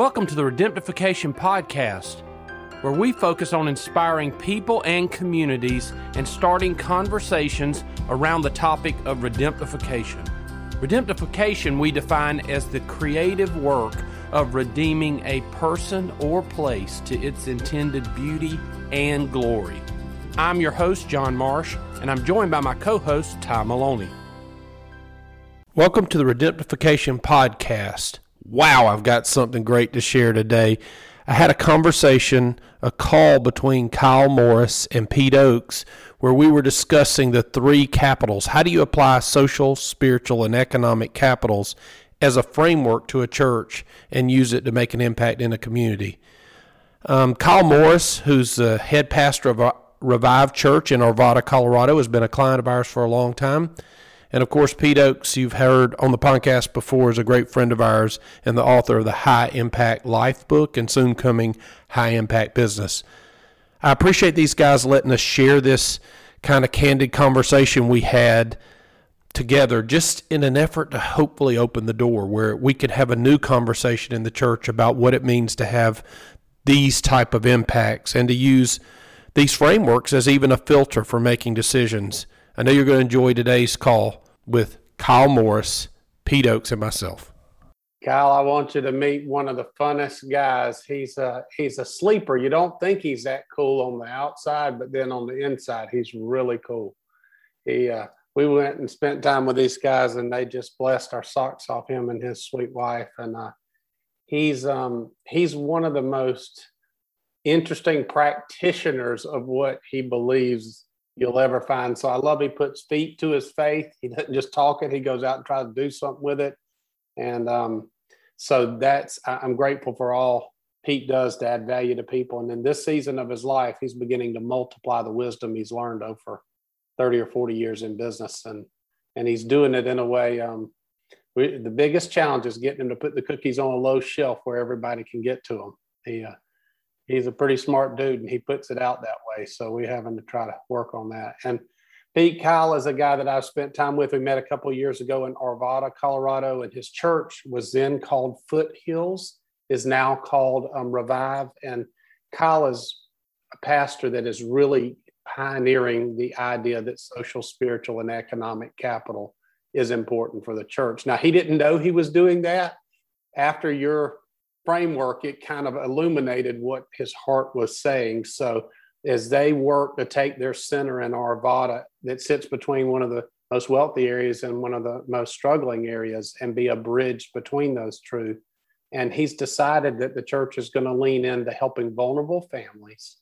Welcome to the Redemptification Podcast, where we focus on inspiring people and communities and starting conversations around the topic of redemptification. Redemptification we define as the creative work of redeeming a person or place to its intended beauty and glory. I'm your host, John Marsh, and I'm joined by my co host, Ty Maloney. Welcome to the Redemptification Podcast. Wow, I've got something great to share today. I had a conversation, a call between Kyle Morris and Pete Oakes, where we were discussing the three capitals. How do you apply social, spiritual, and economic capitals as a framework to a church and use it to make an impact in a community? Um, Kyle Morris, who's the head pastor of Revive Church in Arvada, Colorado, has been a client of ours for a long time. And of course, Pete Oakes, you've heard on the podcast before, is a great friend of ours and the author of the High Impact Life book and soon coming High Impact Business. I appreciate these guys letting us share this kind of candid conversation we had together just in an effort to hopefully open the door where we could have a new conversation in the church about what it means to have these type of impacts and to use these frameworks as even a filter for making decisions I know you're going to enjoy today's call with Kyle Morris, Pete Oakes, and myself. Kyle, I want you to meet one of the funnest guys. He's a he's a sleeper. You don't think he's that cool on the outside, but then on the inside, he's really cool. He uh, we went and spent time with these guys, and they just blessed our socks off him and his sweet wife. And uh, he's um, he's one of the most interesting practitioners of what he believes you'll ever find. So I love he puts feet to his faith. He doesn't just talk it; he goes out and tries to do something with it. And um, so that's I'm grateful for all Pete does to add value to people. And in this season of his life, he's beginning to multiply the wisdom he's learned over 30 or 40 years in business, and and he's doing it in a way. Um, we, the biggest challenge is getting him to put the cookies on a low shelf where everybody can get to them. He uh, he's a pretty smart dude and he puts it out that way. So we're having to try to work on that. And Pete Kyle is a guy that I've spent time with. We met a couple years ago in Arvada, Colorado, and his church was then called Foothills, is now called um, Revive. And Kyle is a pastor that is really pioneering the idea that social, spiritual, and economic capital is important for the church. Now, he didn't know he was doing that. After your framework, it kind of illuminated what his heart was saying. So as they work to take their center in Arvada that sits between one of the most wealthy areas and one of the most struggling areas and be a bridge between those two. And he's decided that the church is going to lean into helping vulnerable families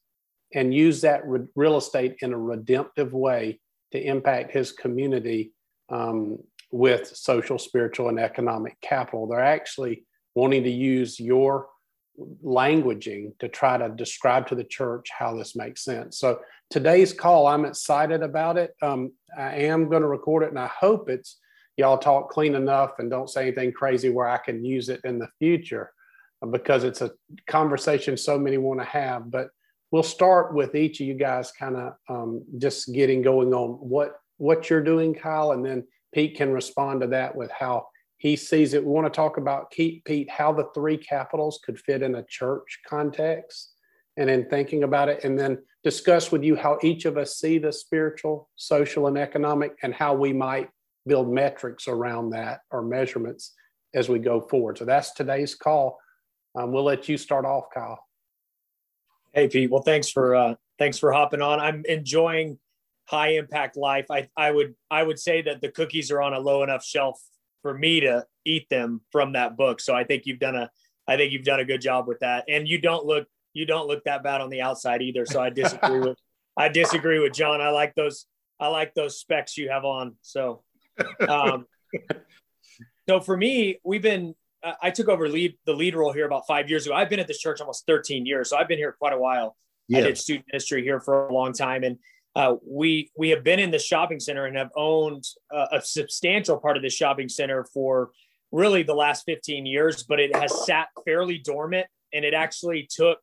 and use that re- real estate in a redemptive way to impact his community um, with social, spiritual, and economic capital. They're actually wanting to use your languaging to try to describe to the church how this makes sense. So today's call, I'm excited about it. Um, I am going to record it, and I hope it's y'all talk clean enough and don't say anything crazy where I can use it in the future, because it's a conversation so many want to have. But we'll start with each of you guys kind of um, just getting going on what what you're doing, Kyle, and then Pete can respond to that with how he sees it. We want to talk about Pete, how the three capitals could fit in a church context, and in thinking about it, and then discuss with you how each of us see the spiritual, social, and economic, and how we might build metrics around that or measurements as we go forward. So that's today's call. Um, we'll let you start off, Kyle. Hey, Pete. Well, thanks for uh, thanks for hopping on. I'm enjoying high impact life. I I would I would say that the cookies are on a low enough shelf for me to eat them from that book. So I think you've done a I think you've done a good job with that. And you don't look you don't look that bad on the outside either. So I disagree with I disagree with John. I like those I like those specs you have on. So um so for me, we've been I took over lead the lead role here about five years ago. I've been at this church almost 13 years, so I've been here quite a while. Yeah. I did student ministry here for a long time, and uh, we we have been in the shopping center and have owned uh, a substantial part of the shopping center for really the last 15 years, but it has sat fairly dormant. And it actually took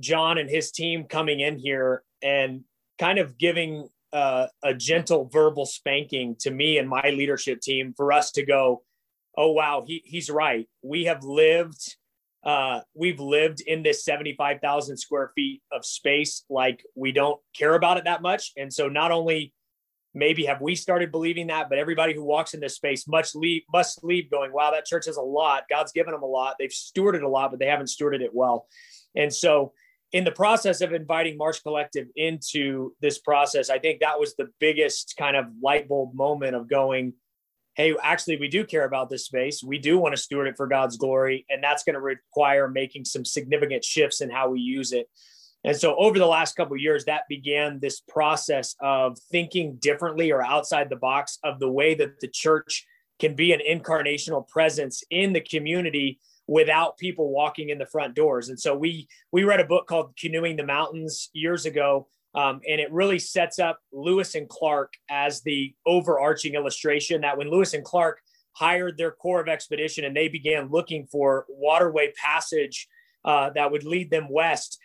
John and his team coming in here and kind of giving uh, a gentle verbal spanking to me and my leadership team for us to go, oh wow, he, he's right. We have lived uh, we've lived in this 75,000 square feet of space like we don't care about it that much. And so not only maybe have we started believing that, but everybody who walks in this space must leave, must leave going, wow, that church has a lot. God's given them a lot. They've stewarded a lot, but they haven't stewarded it well. And so in the process of inviting Marsh Collective into this process, I think that was the biggest kind of light bulb moment of going, hey, actually, we do care about this space. We do want to steward it for God's glory. And that's going to require making some significant shifts in how we use it. And so over the last couple years, that began this process of thinking differently or outside the box of the way that the church can be an incarnational presence in the community without people walking in the front doors. And so we we read a book called Canoeing the Mountains years ago um, and it really sets up Lewis and Clark as the overarching illustration that when Lewis and Clark hired their Corps of Expedition and they began looking for waterway passage uh, that would lead them west,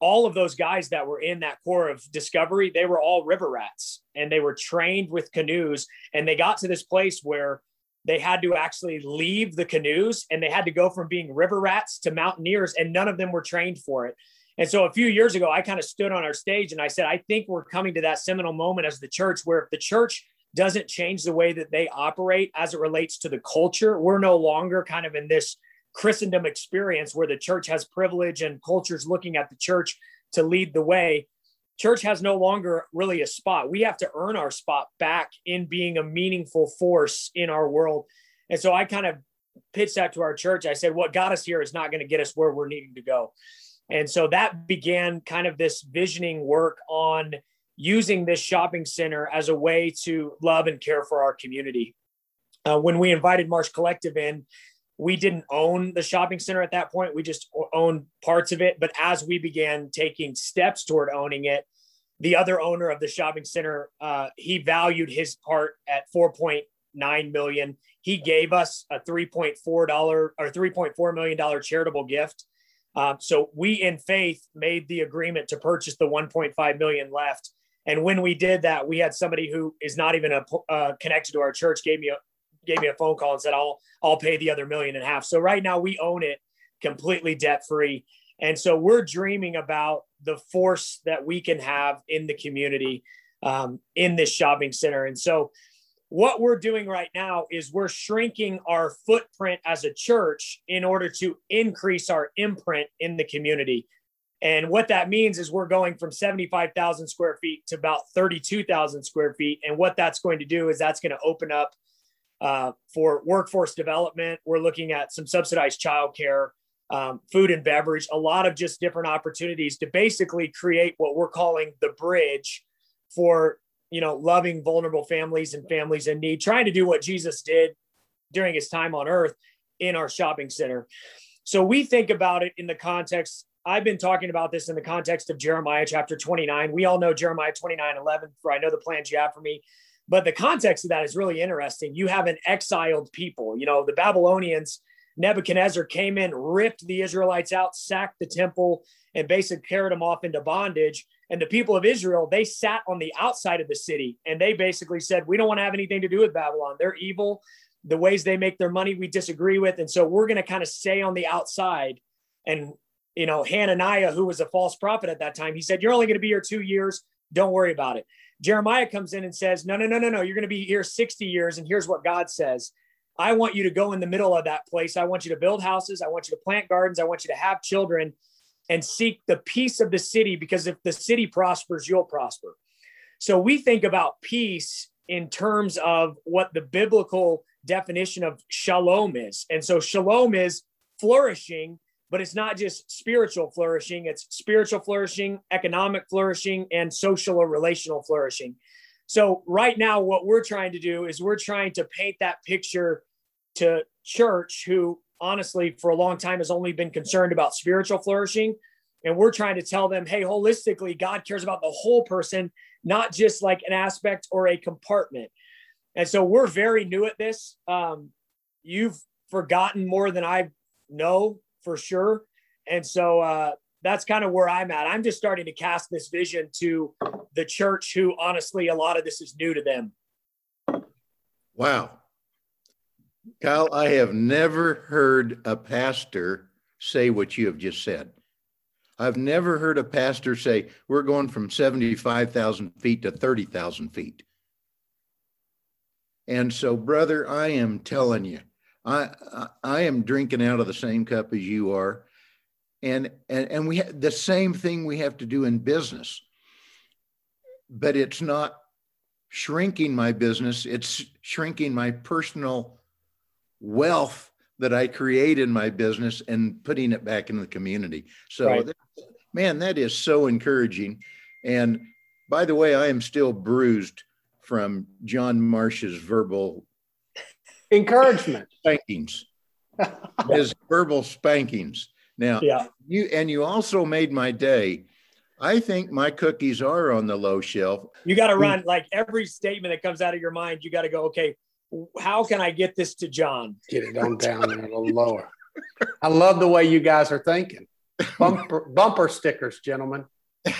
all of those guys that were in that Corps of Discovery, they were all river rats and they were trained with canoes. And they got to this place where they had to actually leave the canoes and they had to go from being river rats to mountaineers, and none of them were trained for it. And so a few years ago, I kind of stood on our stage and I said, I think we're coming to that seminal moment as the church where if the church doesn't change the way that they operate as it relates to the culture, we're no longer kind of in this Christendom experience where the church has privilege and culture's looking at the church to lead the way. Church has no longer really a spot. We have to earn our spot back in being a meaningful force in our world. And so I kind of pitched that to our church. I said, what got us here is not going to get us where we're needing to go. And so that began kind of this visioning work on using this shopping center as a way to love and care for our community. Uh, when we invited Marsh Collective in, we didn't own the shopping center at that point. We just owned parts of it. But as we began taking steps toward owning it, the other owner of the shopping center, uh, he valued his part at 4.9 million. He gave us a 3.4 dollar or 3.4 million dollar charitable gift um, so we, in faith, made the agreement to purchase the 1.5 million left. And when we did that, we had somebody who is not even a, uh, connected to our church gave me a gave me a phone call and said, "I'll I'll pay the other million and a half." So right now we own it completely debt free, and so we're dreaming about the force that we can have in the community um, in this shopping center. And so what we're doing right now is we're shrinking our footprint as a church in order to increase our imprint in the community. And what that means is we're going from 75,000 square feet to about 32,000 square feet. And what that's going to do is that's going to open up uh, for workforce development. We're looking at some subsidized childcare, um, food and beverage, a lot of just different opportunities to basically create what we're calling the bridge for you know, loving vulnerable families and families in need, trying to do what Jesus did during his time on earth in our shopping center. So we think about it in the context. I've been talking about this in the context of Jeremiah chapter 29. We all know Jeremiah 29 11, for I know the plans you have for me. But the context of that is really interesting. You have an exiled people. You know, the Babylonians, Nebuchadnezzar came in, ripped the Israelites out, sacked the temple, and basically carried them off into bondage. And the people of Israel, they sat on the outside of the city and they basically said, We don't want to have anything to do with Babylon. They're evil. The ways they make their money, we disagree with. And so we're going to kind of stay on the outside. And, you know, Hananiah, who was a false prophet at that time, he said, You're only going to be here two years. Don't worry about it. Jeremiah comes in and says, No, no, no, no, no. You're going to be here 60 years. And here's what God says I want you to go in the middle of that place. I want you to build houses. I want you to plant gardens. I want you to have children and seek the peace of the city because if the city prospers, you'll prosper. So we think about peace in terms of what the biblical definition of shalom is. And so shalom is flourishing, but it's not just spiritual flourishing, it's spiritual flourishing, economic flourishing, and social or relational flourishing. So, right now, what we're trying to do is we're trying to paint that picture to church who honestly, for a long time, has only been concerned about spiritual flourishing. And we're trying to tell them, hey, holistically, God cares about the whole person, not just like an aspect or a compartment. And so we're very new at this. Um, you've forgotten more than I know for sure. And so uh, that's kind of where I'm at. I'm just starting to cast this vision to the church, who honestly, a lot of this is new to them. Wow. Kyle, I have never heard a pastor say what you have just said. I've never heard a pastor say, we're going from 75,000 feet to 30,000 feet. And so, brother, I am telling you, I, I, am drinking out of the same cup as you are. And, and, and we the same thing we have to do in business, but it's not shrinking my business. It's shrinking my personal wealth that I create in my business and putting it back in the community. So, right. that, man, that is so encouraging. And by the way, I am still bruised from John Marsh's verbal encouragement spankings. His verbal spankings. Now, yeah. you and you also made my day. I think my cookies are on the low shelf. You got to mm. run like every statement that comes out of your mind. You got to go, okay, how can I get this to John? Get it on down there a little lower. I love the way you guys are thinking. Bumper, bumper stickers, gentlemen.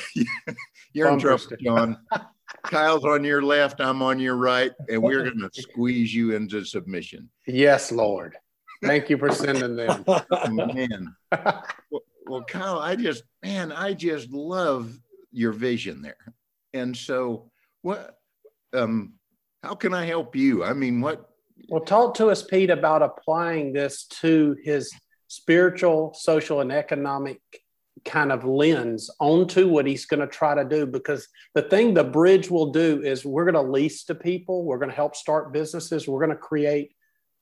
You're bumper in trouble, John. Kyle's on your left, I'm on your right, and we're going to squeeze you into submission. Yes, Lord. Thank you for sending them. man. Well, well, Kyle, I just, man, I just love your vision there. And so, what, um, how can I help you? I mean, what? Well, talk to us, Pete, about applying this to his spiritual, social, and economic kind of lens onto what he's going to try to do. Because the thing the bridge will do is we're going to lease to people, we're going to help start businesses, we're going to create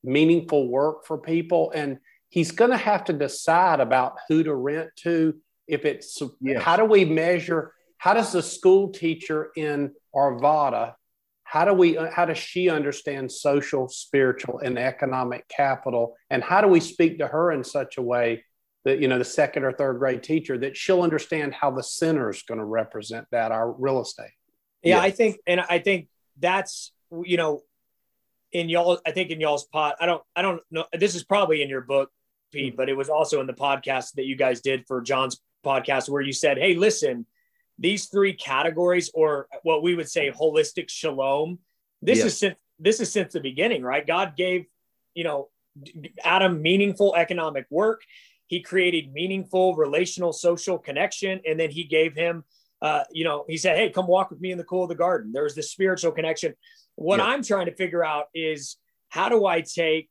meaningful work for people. And he's going to have to decide about who to rent to. If it's yes. how do we measure? How does the school teacher in Arvada how do we how does she understand social spiritual and economic capital? And how do we speak to her in such a way that you know the second or third grade teacher that she'll understand how the center is going to represent that our real estate? Yeah, yeah i think and i think that's you know in y'all i think in y'all's pot i don't i don't know this is probably in your book pete mm-hmm. but it was also in the podcast that you guys did for john's podcast where you said hey listen these three categories, or what we would say holistic shalom, this is since this is since the beginning, right? God gave, you know, Adam meaningful economic work. He created meaningful relational social connection, and then he gave him, uh, you know, he said, "Hey, come walk with me in the cool of the garden." There's this spiritual connection. What I'm trying to figure out is how do I take,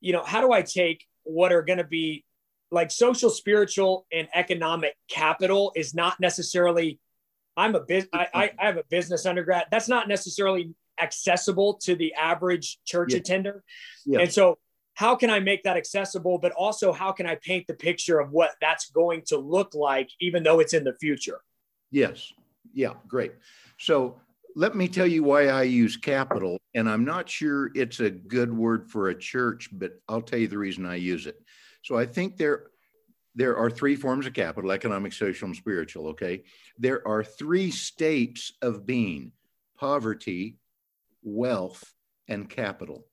you know, how do I take what are going to be like social, spiritual, and economic capital is not necessarily. I'm a biz. I, I have a business undergrad. That's not necessarily accessible to the average church yeah. attender. Yeah. And so, how can I make that accessible? But also, how can I paint the picture of what that's going to look like, even though it's in the future? Yes. Yeah. Great. So let me tell you why I use capital. And I'm not sure it's a good word for a church, but I'll tell you the reason I use it. So I think there there are three forms of capital economic, social, and spiritual. Okay. There are three states of being poverty, wealth, and capital.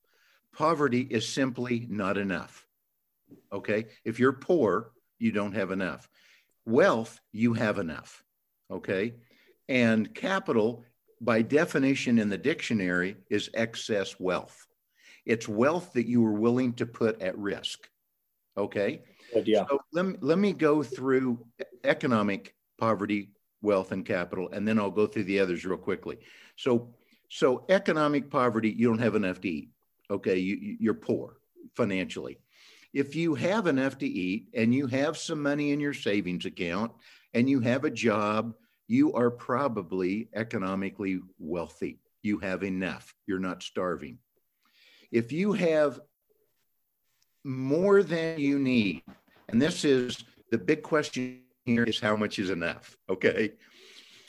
Poverty is simply not enough. Okay. If you're poor, you don't have enough. Wealth, you have enough. Okay. And capital, by definition in the dictionary, is excess wealth. It's wealth that you are willing to put at risk. Okay. Good, yeah. So let me, let me go through economic poverty, wealth, and capital, and then I'll go through the others real quickly. So, so economic poverty, you don't have enough to eat. Okay, you, you're poor financially. If you have enough to eat and you have some money in your savings account and you have a job, you are probably economically wealthy. You have enough. You're not starving. If you have more than you need. And this is the big question here is how much is enough? Okay.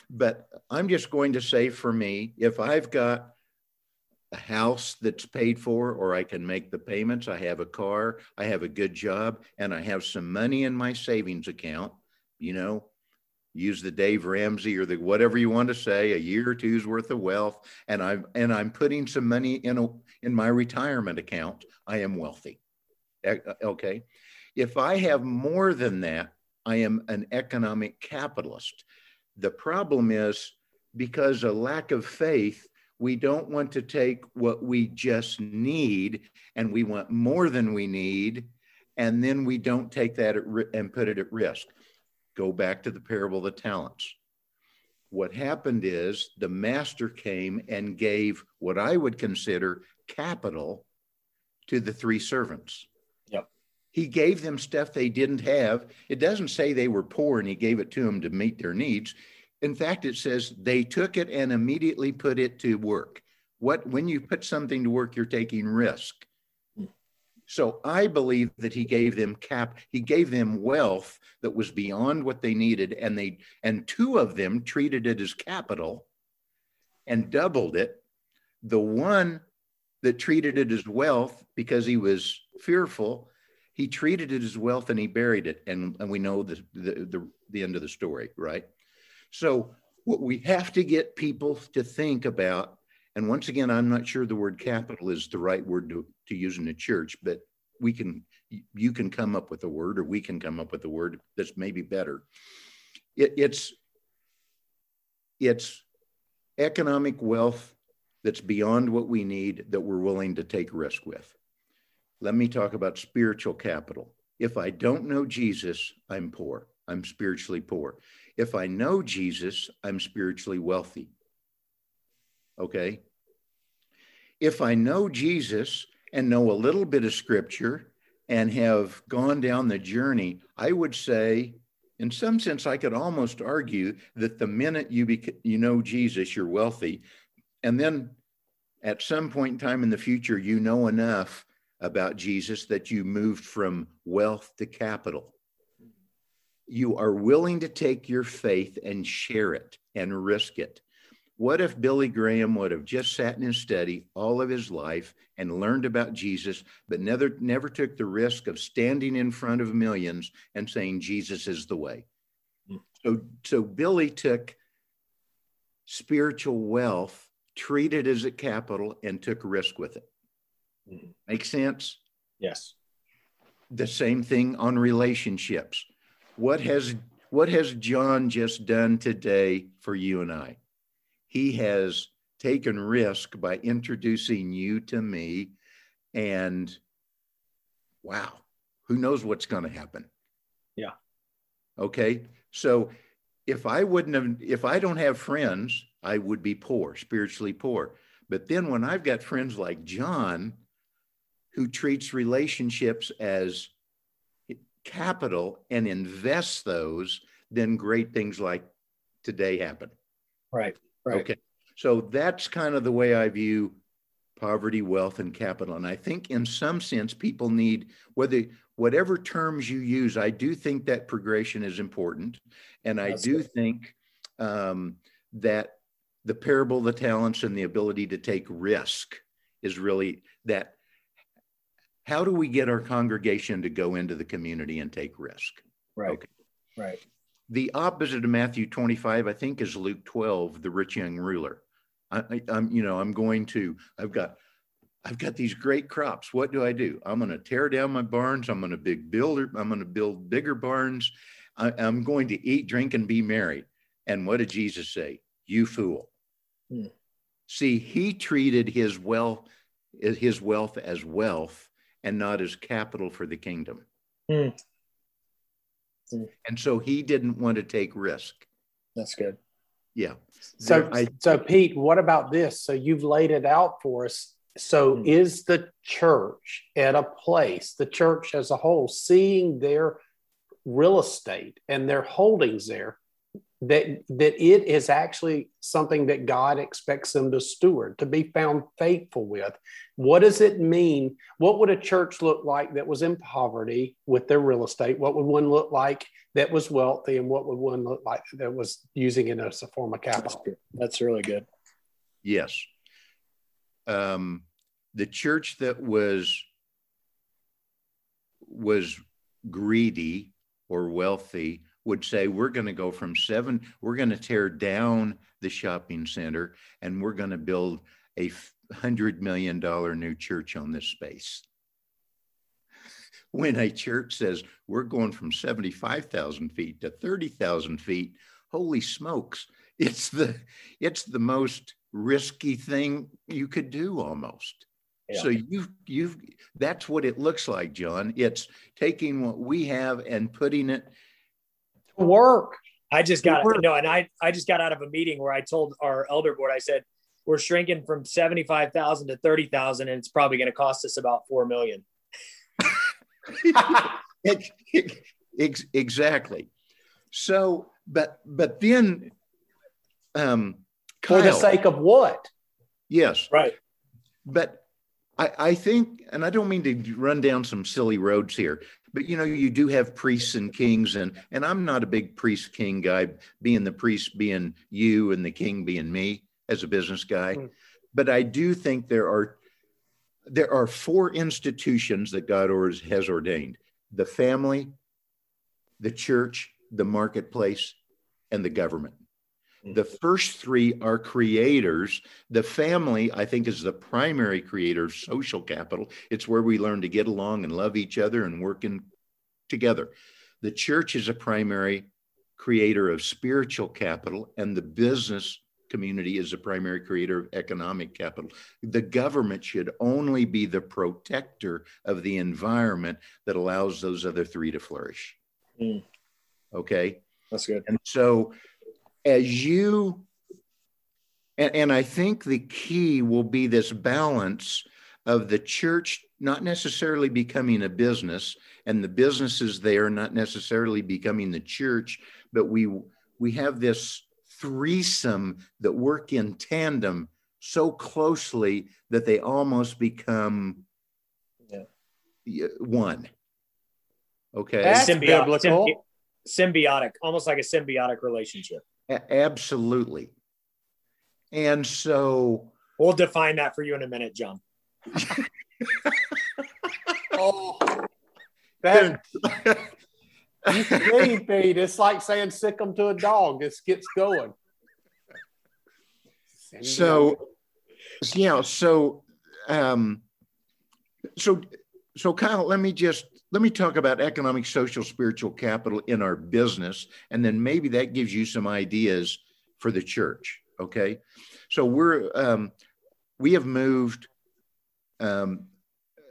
But I'm just going to say for me, if I've got a house that's paid for, or I can make the payments, I have a car, I have a good job, and I have some money in my savings account, you know, use the Dave Ramsey or the whatever you want to say, a year or two's worth of wealth, and I'm and I'm putting some money in a in my retirement account, I am wealthy. Okay. If I have more than that, I am an economic capitalist. The problem is because a lack of faith, we don't want to take what we just need and we want more than we need. and then we don't take that and put it at risk. Go back to the parable of the talents. What happened is the master came and gave what I would consider capital to the three servants. He gave them stuff they didn't have. It doesn't say they were poor and he gave it to them to meet their needs. In fact, it says they took it and immediately put it to work. What when you put something to work, you're taking risk. So I believe that he gave them cap, he gave them wealth that was beyond what they needed, and they and two of them treated it as capital and doubled it. The one that treated it as wealth because he was fearful, he treated it as wealth and he buried it. And, and we know the, the, the, the end of the story, right? So what we have to get people to think about, and once again, I'm not sure the word capital is the right word to, to use in the church, but we can, you can come up with a word or we can come up with a word that's maybe better. It, it's, it's economic wealth that's beyond what we need that we're willing to take risk with. Let me talk about spiritual capital. If I don't know Jesus, I'm poor. I'm spiritually poor. If I know Jesus, I'm spiritually wealthy. Okay? If I know Jesus and know a little bit of scripture and have gone down the journey, I would say, in some sense, I could almost argue that the minute you bec- you know Jesus, you're wealthy, and then at some point in time in the future, you know enough about Jesus that you moved from wealth to capital you are willing to take your faith and share it and risk it. What if Billy Graham would have just sat in his study all of his life and learned about Jesus, but never, never took the risk of standing in front of millions and saying, Jesus is the way? So, so Billy took spiritual wealth, treated as a capital, and took risk with it. Mm. Make sense? Yes. The same thing on relationships what has what has John just done today for you and I? He has taken risk by introducing you to me and wow, who knows what's going to happen? Yeah. Okay. So if I wouldn't have if I don't have friends, I would be poor, spiritually poor. But then when I've got friends like John who treats relationships as capital and invests those, then great things like today happen. Right. Right. Okay. So that's kind of the way I view poverty, wealth, and capital. And I think in some sense, people need whether whatever terms you use, I do think that progression is important. And I that's do good. think um, that the parable of the talents and the ability to take risk is really that how do we get our congregation to go into the community and take risk? Right. Okay. Right. The opposite of Matthew 25, I think, is Luke 12, the rich young ruler. I, am you know, I'm going to, I've got, I've got these great crops. What do I do? I'm going to tear down my barns. I'm going to big builder. I'm going to build bigger barns. I, am going to eat, drink, and be merry. And what did Jesus say? You fool. Hmm. See, he treated his wealth, his wealth as wealth and not as capital for the kingdom. Mm. Mm. And so he didn't want to take risk. That's good. Yeah. So, I, so Pete, what about this? So you've laid it out for us. So mm. is the church at a place, the church as a whole, seeing their real estate and their holdings there that that it is actually something that God expects them to steward, to be found faithful with. What does it mean? What would a church look like that was in poverty with their real estate? What would one look like that was wealthy, and what would one look like that was using it as a form of capital? That's really good. Yes. Um, the church that was was greedy or wealthy would say we're going to go from seven we're going to tear down the shopping center and we're going to build a hundred million dollar new church on this space when a church says we're going from 75,000 feet to 30,000 feet holy smokes it's the it's the most risky thing you could do almost Yeah. So you've you've that's what it looks like, John. It's taking what we have and putting it work. I just got no, and I I just got out of a meeting where I told our elder board, I said, we're shrinking from 75,000 to 30,000 and it's probably going to cost us about 4 million. exactly. So, but, but then, um, Kyle, for the sake of what? Yes. Right. But I, I think, and I don't mean to run down some silly roads here, but you know, you do have priests and kings, and and I'm not a big priest king guy, being the priest being you and the king being me as a business guy, mm. but I do think there are there are four institutions that God has ordained: the family, the church, the marketplace, and the government. Mm. The first three are creators. The family, I think, is the primary creator of social capital. It's where we learn to get along and love each other and work in, together. The church is a primary creator of spiritual capital, and the business community is a primary creator of economic capital. The government should only be the protector of the environment that allows those other three to flourish. Mm. Okay. That's good. And so, as you, and, and I think the key will be this balance of the church not necessarily becoming a business and the businesses there not necessarily becoming the church, but we we have this threesome that work in tandem so closely that they almost become yeah. one. Okay. That's Symbi- symbiotic, almost like a symbiotic relationship. A- absolutely. And so we'll define that for you in a minute, John. oh, that, you feed, feed. It's like saying sick them to a dog. It gets going. So, yeah. So, um, so, so Kyle, let me just let me talk about economic, social, spiritual capital in our business, and then maybe that gives you some ideas for the church. Okay. So we're um, we have moved um,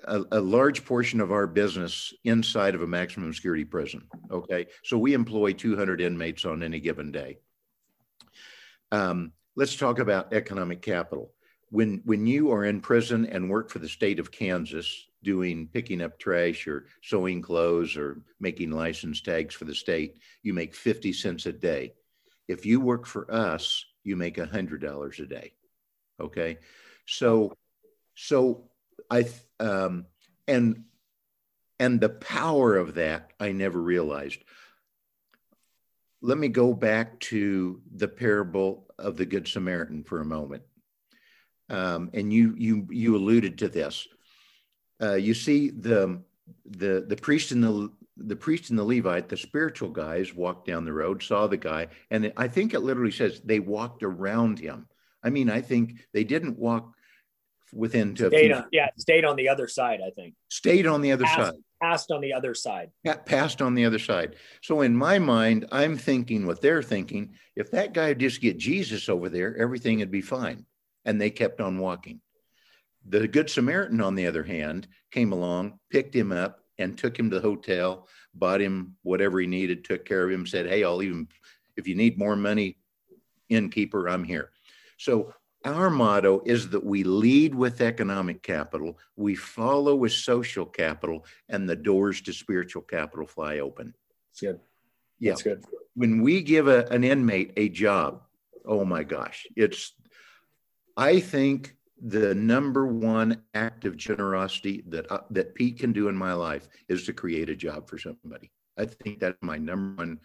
a, a, large portion of our business inside of a maximum security prison. Okay, so we employ 200 inmates on any given day. Um, let's talk about economic capital. When when you are in prison and work for the state of Kansas, doing picking up trash or sewing clothes or making license tags for the state, you make 50 cents a day. If you work for us, you make $100 a day. Okay, so so I um, and and the power of that I never realized. Let me go back to the parable of the Good Samaritan for a moment, um, and you you you alluded to this. Uh, you see the the the priest and the the priest and the Levite, the spiritual guys, walked down the road, saw the guy, and I think it literally says they walked around him. I mean, I think they didn't walk within to stayed on, yeah stayed on the other side i think. Stayed on the other passed, side. passed on the other side. Passed on the other side. So in my mind i'm thinking what they're thinking if that guy would just get jesus over there everything would be fine and they kept on walking the good samaritan on the other hand came along picked him up and took him to the hotel bought him whatever he needed took care of him said hey i'll even if you need more money innkeeper i'm here so our motto is that we lead with economic capital, we follow with social capital, and the doors to spiritual capital fly open. It's good. Yeah. That's good. When we give a, an inmate a job, oh my gosh, it's, I think the number one act of generosity that uh, that Pete can do in my life is to create a job for somebody. I think that's my number one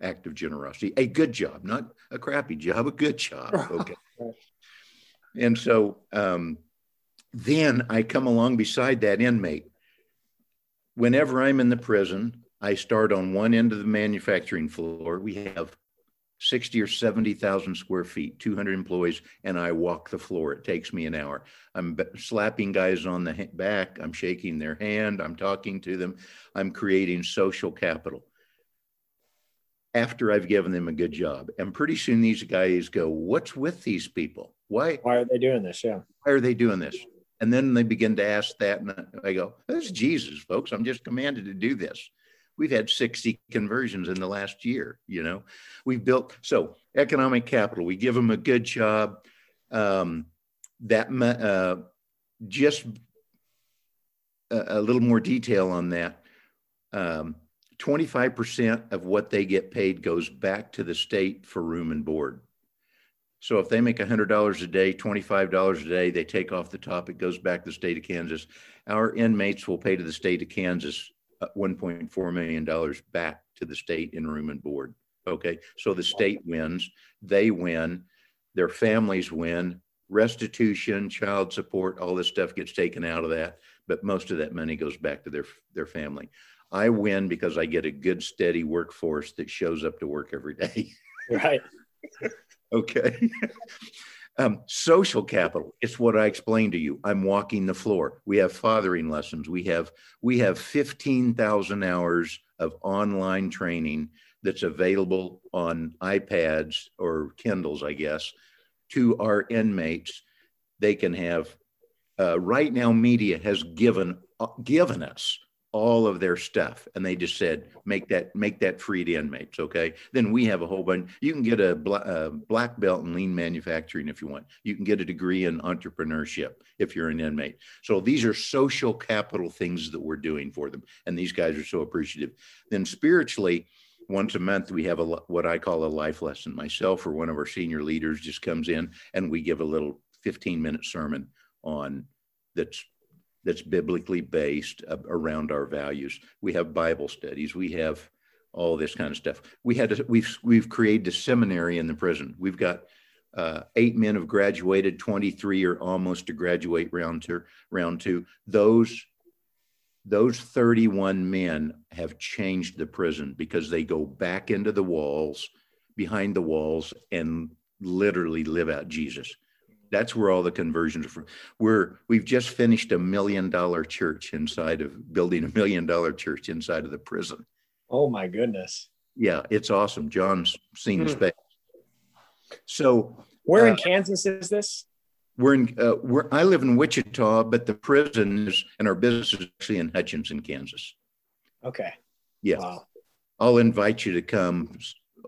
act of generosity. A good job, not a crappy job, a good job. Okay. And so um, then I come along beside that inmate. Whenever I'm in the prison, I start on one end of the manufacturing floor. We have 60 or 70,000 square feet, 200 employees, and I walk the floor. It takes me an hour. I'm slapping guys on the back, I'm shaking their hand, I'm talking to them, I'm creating social capital after I've given them a good job. And pretty soon these guys go, What's with these people? Why? Why are they doing this? Yeah. Why are they doing this? And then they begin to ask that, and I go, "That's Jesus, folks. I'm just commanded to do this." We've had 60 conversions in the last year. You know, we've built so economic capital. We give them a good job. Um, that uh, just a, a, little more detail on that. Um, 25% of what they get paid goes back to the state for room and board. So if they make $100 a day, $25 a day, they take off the top, it goes back to the state of Kansas. Our inmates will pay to the state of Kansas $1.4 million back to the state in room and board. Okay. So the state wins, they win, their families win, restitution, child support, all this stuff gets taken out of that, but most of that money goes back to their, their family. I win because I get a good, steady workforce that shows up to work every day. Right. okay. Um, social capital. It's what I explained to you. I'm walking the floor. We have fathering lessons. We have we have 15,000 hours of online training that's available on iPads or Kindles, I guess, to our inmates. They can have. Uh, right now, media has given uh, given us all of their stuff and they just said make that make that free to inmates okay? Then we have a whole bunch you can get a, a, black belt in lean manufacturing if you want. You can get a degree in entrepreneurship if you're an inmate. So these are social capital things that we're doing for them and these guys are so appreciative. Then spiritually once a month we have a what i call a life lesson. Myself or one of our senior leaders just comes in and we give a little 15 minute sermon on that's that's biblically based around our values. We have Bible studies. We have all this kind of stuff. We had to, we've we've created a seminary in the prison. We've got uh, eight men have graduated. Twenty three are almost to graduate round two. Round two. Those those 31 men have changed the prison because they go back into the walls behind the walls and literally live out jesus that's where all the conversions are from. We're we've just finished a million dollar church inside of building a million dollar church inside of the prison. Oh my goodness. Yeah, it's awesome. John's seen the hmm. space. So where uh, in Kansas is this? We're in uh, we're I live in Wichita, but the prison is and our business is actually in Hutchinson, Kansas. Okay. Yeah. Wow. I'll invite you to come.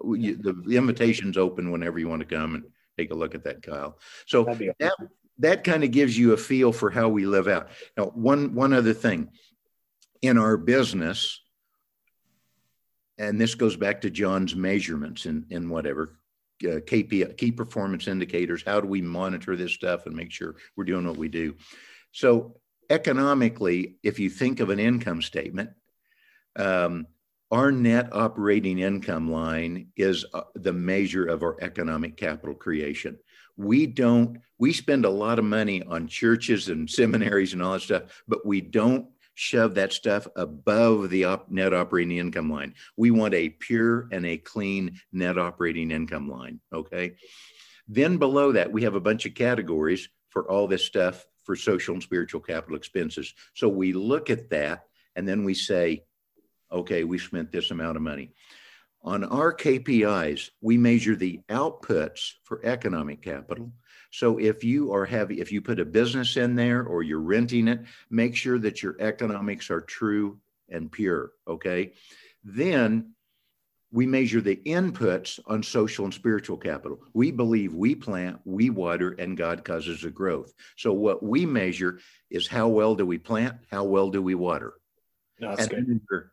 The, the invitation's open whenever you want to come and take a look at that, Kyle. So awesome. that, that kind of gives you a feel for how we live out. Now, one, one other thing in our business, and this goes back to John's measurements in, in whatever uh, KPI, key performance indicators. How do we monitor this stuff and make sure we're doing what we do? So, economically, if you think of an income statement, um, our net operating income line is uh, the measure of our economic capital creation. We don't, we spend a lot of money on churches and seminaries and all that stuff, but we don't shove that stuff above the op- net operating income line. We want a pure and a clean net operating income line. Okay. Then below that, we have a bunch of categories for all this stuff for social and spiritual capital expenses. So we look at that and then we say, okay, we spent this amount of money. On our KPIs, we measure the outputs for economic capital. So if you are having, if you put a business in there or you're renting it, make sure that your economics are true and pure. Okay. Then we measure the inputs on social and spiritual capital. We believe we plant, we water, and God causes the growth. So what we measure is how well do we plant, how well do we water. No, that's and good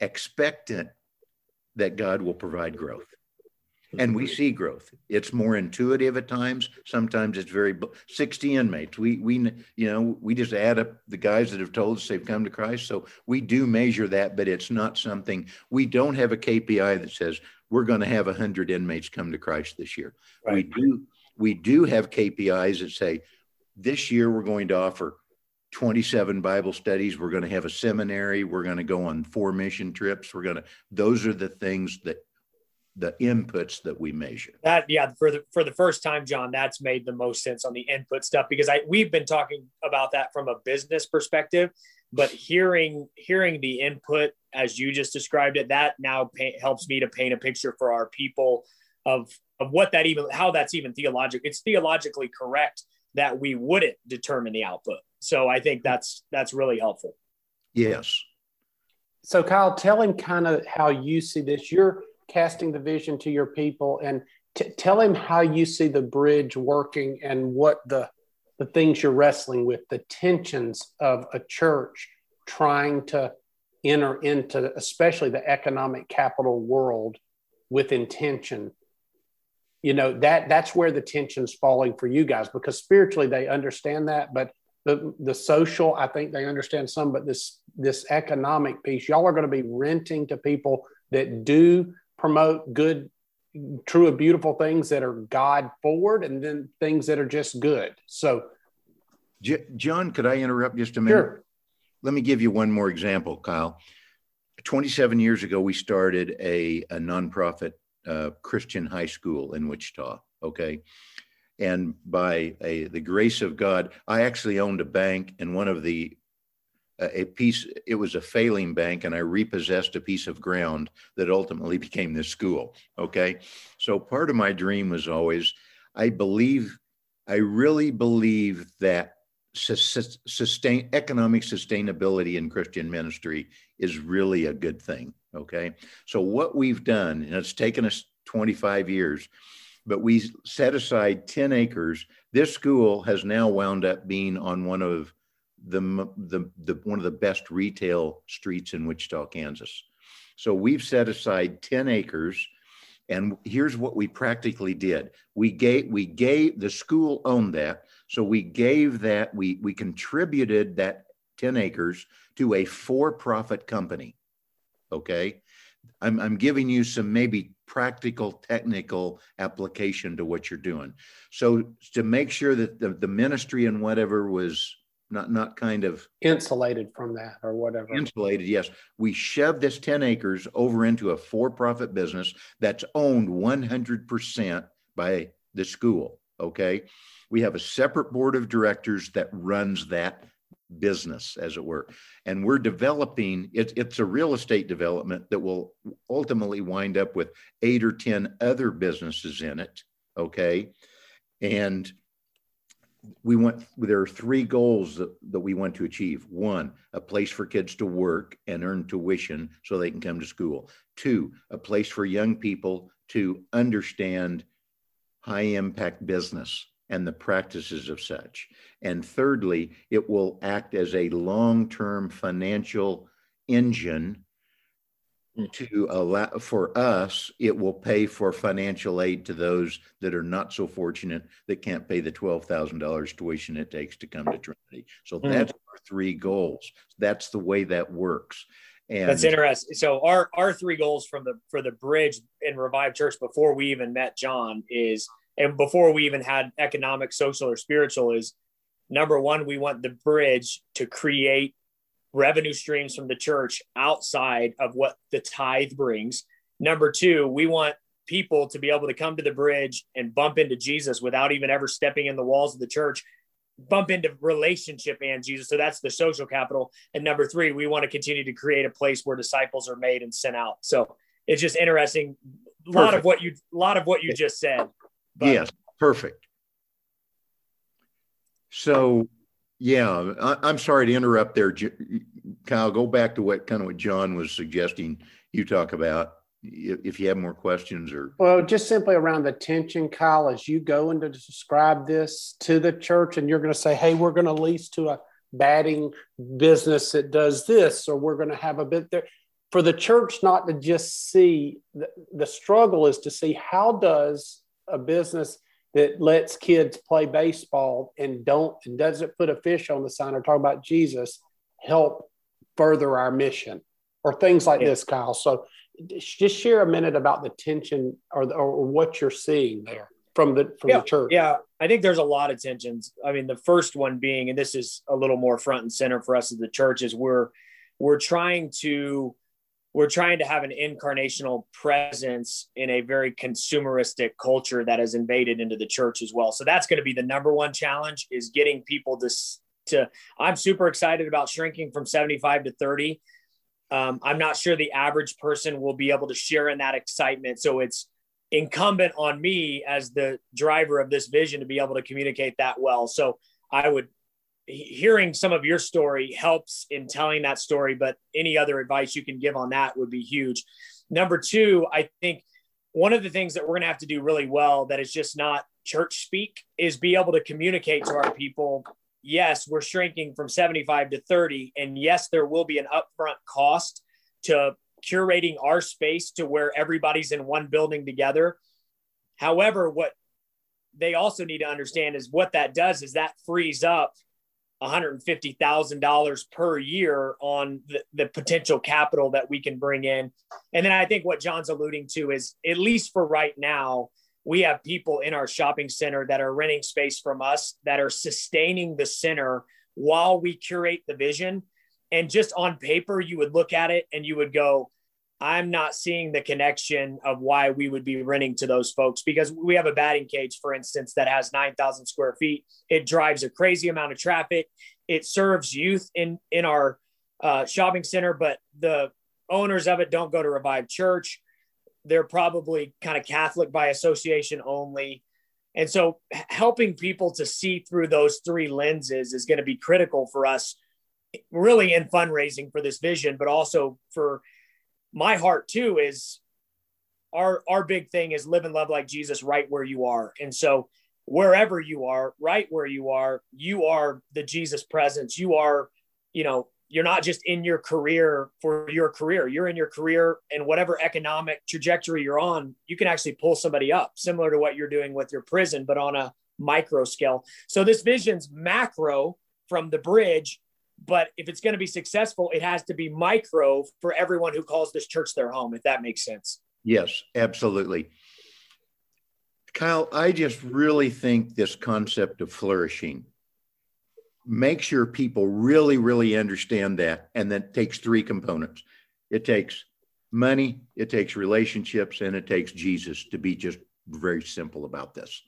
expectant that God will provide growth. And we see growth. It's more intuitive at times. Sometimes it's very 60 inmates. We we you know we just add up the guys that have told us they've come to Christ. So we do measure that, but it's not something we don't have a KPI that says we're going to have 100 inmates come to Christ this year. Right. We do we do have KPIs that say this year we're going to offer 27 Bible studies. We're going to have a seminary. We're going to go on four mission trips. We're going to, those are the things that the inputs that we measure. That yeah, for the for the first time, John, that's made the most sense on the input stuff because I we've been talking about that from a business perspective, but hearing hearing the input as you just described it, that now helps me to paint a picture for our people of of what that even how that's even theological. It's theologically correct that we wouldn't determine the output So I think that's that's really helpful. Yes. So Kyle, tell him kind of how you see this. You're casting the vision to your people, and t- tell him how you see the bridge working and what the the things you're wrestling with, the tensions of a church trying to enter into, especially the economic capital world, with intention you know that that's where the tension's falling for you guys because spiritually they understand that but the the social i think they understand some but this this economic piece y'all are going to be renting to people that do promote good true and beautiful things that are god forward and then things that are just good so J- john could i interrupt just a minute sure. let me give you one more example kyle 27 years ago we started a, a nonprofit uh, Christian high school in Wichita. Okay. And by a, the grace of God, I actually owned a bank and one of the a piece it was a failing bank and i repossessed a piece of ground that ultimately became this school okay so part of my dream was always i believe i really believe that sustain economic sustainability in christian ministry is really a good thing Okay. So what we've done, and it's taken us 25 years, but we set aside 10 acres. This school has now wound up being on one of the, the, the one of the best retail streets in Wichita, Kansas. So we've set aside 10 acres. And here's what we practically did. We gave we gave the school owned that. So we gave that, we we contributed that 10 acres to a for-profit company okay I'm, I'm giving you some maybe practical technical application to what you're doing. So to make sure that the, the ministry and whatever was not not kind of insulated from that or whatever. Insulated yes. We shoved this 10 acres over into a for-profit business that's owned 100% by the school okay? We have a separate board of directors that runs that business, as it were. And we're developing, it, it's a real estate development that will ultimately wind up with eight or 10 other businesses in it. Okay. And we want, there are three goals that, that we want to achieve. One, a place for kids to work and earn tuition so they can come to school. Two, a place for young people to understand high impact business and the practices of such. And thirdly, it will act as a long term financial engine to allow for us it will pay for financial aid to those that are not so fortunate that can't pay the $12,000 tuition it takes to come to Trinity. So mm. that's our three goals. That's the way that works. And that's interesting. So our our three goals from the for the bridge and Revive Church before we even met John is and before we even had economic, social, or spiritual, is number one, we want the bridge to create revenue streams from the church outside of what the tithe brings. Number two, we want people to be able to come to the bridge and bump into Jesus without even ever stepping in the walls of the church, bump into relationship and Jesus. So that's the social capital. And number three, we want to continue to create a place where disciples are made and sent out. So it's just interesting. A lot of what you, a lot of what you just said. But, yes, perfect. So, yeah, I, am sorry to interrupt there, Kyle. Go back to what kind of what John was suggesting you talk about. If you have more questions or well, just simply around the tension, Kyle, as you go into describe this to the church, and you're going to say, "Hey, we're going to lease to a batting business that does this, or we're going to have a bit there." For the church not to just see the, the struggle is to see how does a business that lets kids play baseball and don't and doesn't put a fish on the sign or talk about Jesus help further our mission or things like yeah. this, Kyle. So just share a minute about the tension or, or what you're seeing there from the from yeah, the church. Yeah, I think there's a lot of tensions. I mean, the first one being, and this is a little more front and center for us as the church, is we're we're trying to we're trying to have an incarnational presence in a very consumeristic culture that has invaded into the church as well. So that's going to be the number one challenge is getting people to to I'm super excited about shrinking from 75 to 30. Um, I'm not sure the average person will be able to share in that excitement. So it's incumbent on me as the driver of this vision to be able to communicate that well. So I would hearing some of your story helps in telling that story, but any other advice you can give on that would be huge. Number two, I think one of the things that we're going to have to do really well that is just not church speak is be able to communicate to our people yes we're shrinking from 75 to 30 and yes there will be an upfront cost to curating our space to where everybody's in one building together however what they also need to understand is what that does is that frees up $150,000 per year on the, the, potential capital that we can bring in. And then I think what John's alluding to is, at least for right now, we have people in our shopping center that are renting space from us that are sustaining the center while we curate the vision. And just on paper, you would look at it and you would go, I'm not seeing the connection of why we would be renting to those folks because we have a batting cage, for instance, that has 9,000 square feet. It drives a crazy amount of traffic. It serves youth in in our uh, shopping center, but the owners of it don't go to Revive Church. They're probably kind of Catholic by association only. And so helping people to see through those three lenses is going to be critical for us, really in fundraising for this vision, but also for my heart too is our our big thing is live and love like Jesus right where you are. And so wherever you are, right where you are, you are the Jesus presence. You are, you know, you're not just in your career for your career. You're in your career and whatever economic trajectory you're on, you can actually pull somebody up, similar to what you're doing with your prison, but on a micro scale. So this vision's macro from the bridge but if it's going to be successful, it has to be micro for everyone who calls this church their home, if that makes sense. Yes, absolutely. Kyle, I just really think this concept of flourishing make sure people really, really understand that. And that takes three components it takes money, it takes relationships, and it takes Jesus to be just very simple about this.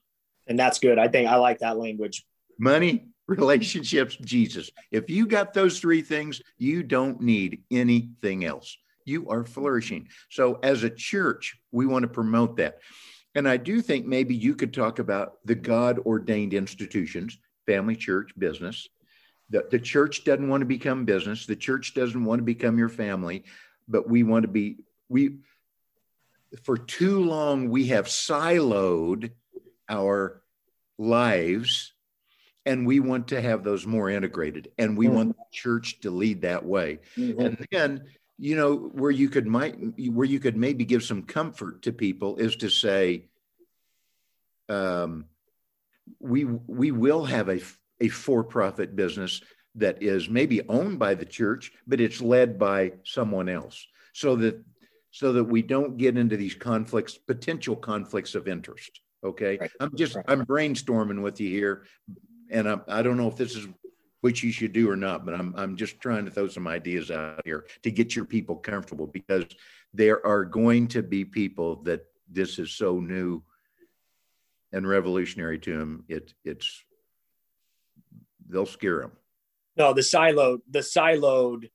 And that's good. I think I like that language. Money, relationships, Jesus. If you got those three things, you don't need anything else. You are flourishing. So, as a church, we want to promote that. And I do think maybe you could talk about the God ordained institutions, family, church, business. The, the church doesn't want to become business. The church doesn't want to become your family, but we want to be, we, for too long, we have siloed our lives and we want to have those more integrated and we mm-hmm. want the church to lead that way mm-hmm. and then you know where you could might where you could maybe give some comfort to people is to say um, we we will have a, a for-profit business that is maybe owned by the church but it's led by someone else so that so that we don't get into these conflicts potential conflicts of interest okay right. i'm just right. i'm brainstorming with you here and I, I don't know if this is what you should do or not, but I'm, I'm just trying to throw some ideas out here to get your people comfortable because there are going to be people that this is so new and revolutionary to them. It, it's, they'll scare them. No, the siloed, the siloed,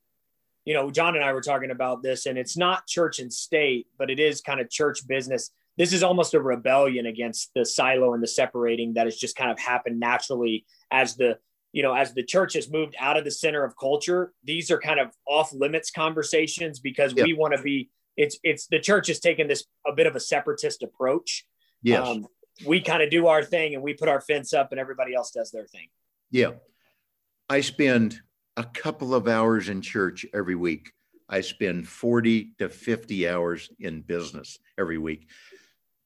you know, John and I were talking about this and it's not church and state, but it is kind of church business this is almost a rebellion against the silo and the separating that has just kind of happened naturally as the you know as the church has moved out of the center of culture. These are kind of off limits conversations because yep. we want to be it's it's the church has taken this a bit of a separatist approach. Yes. Um, we kind of do our thing and we put our fence up and everybody else does their thing. Yeah. I spend a couple of hours in church every week. I spend 40 to 50 hours in business every week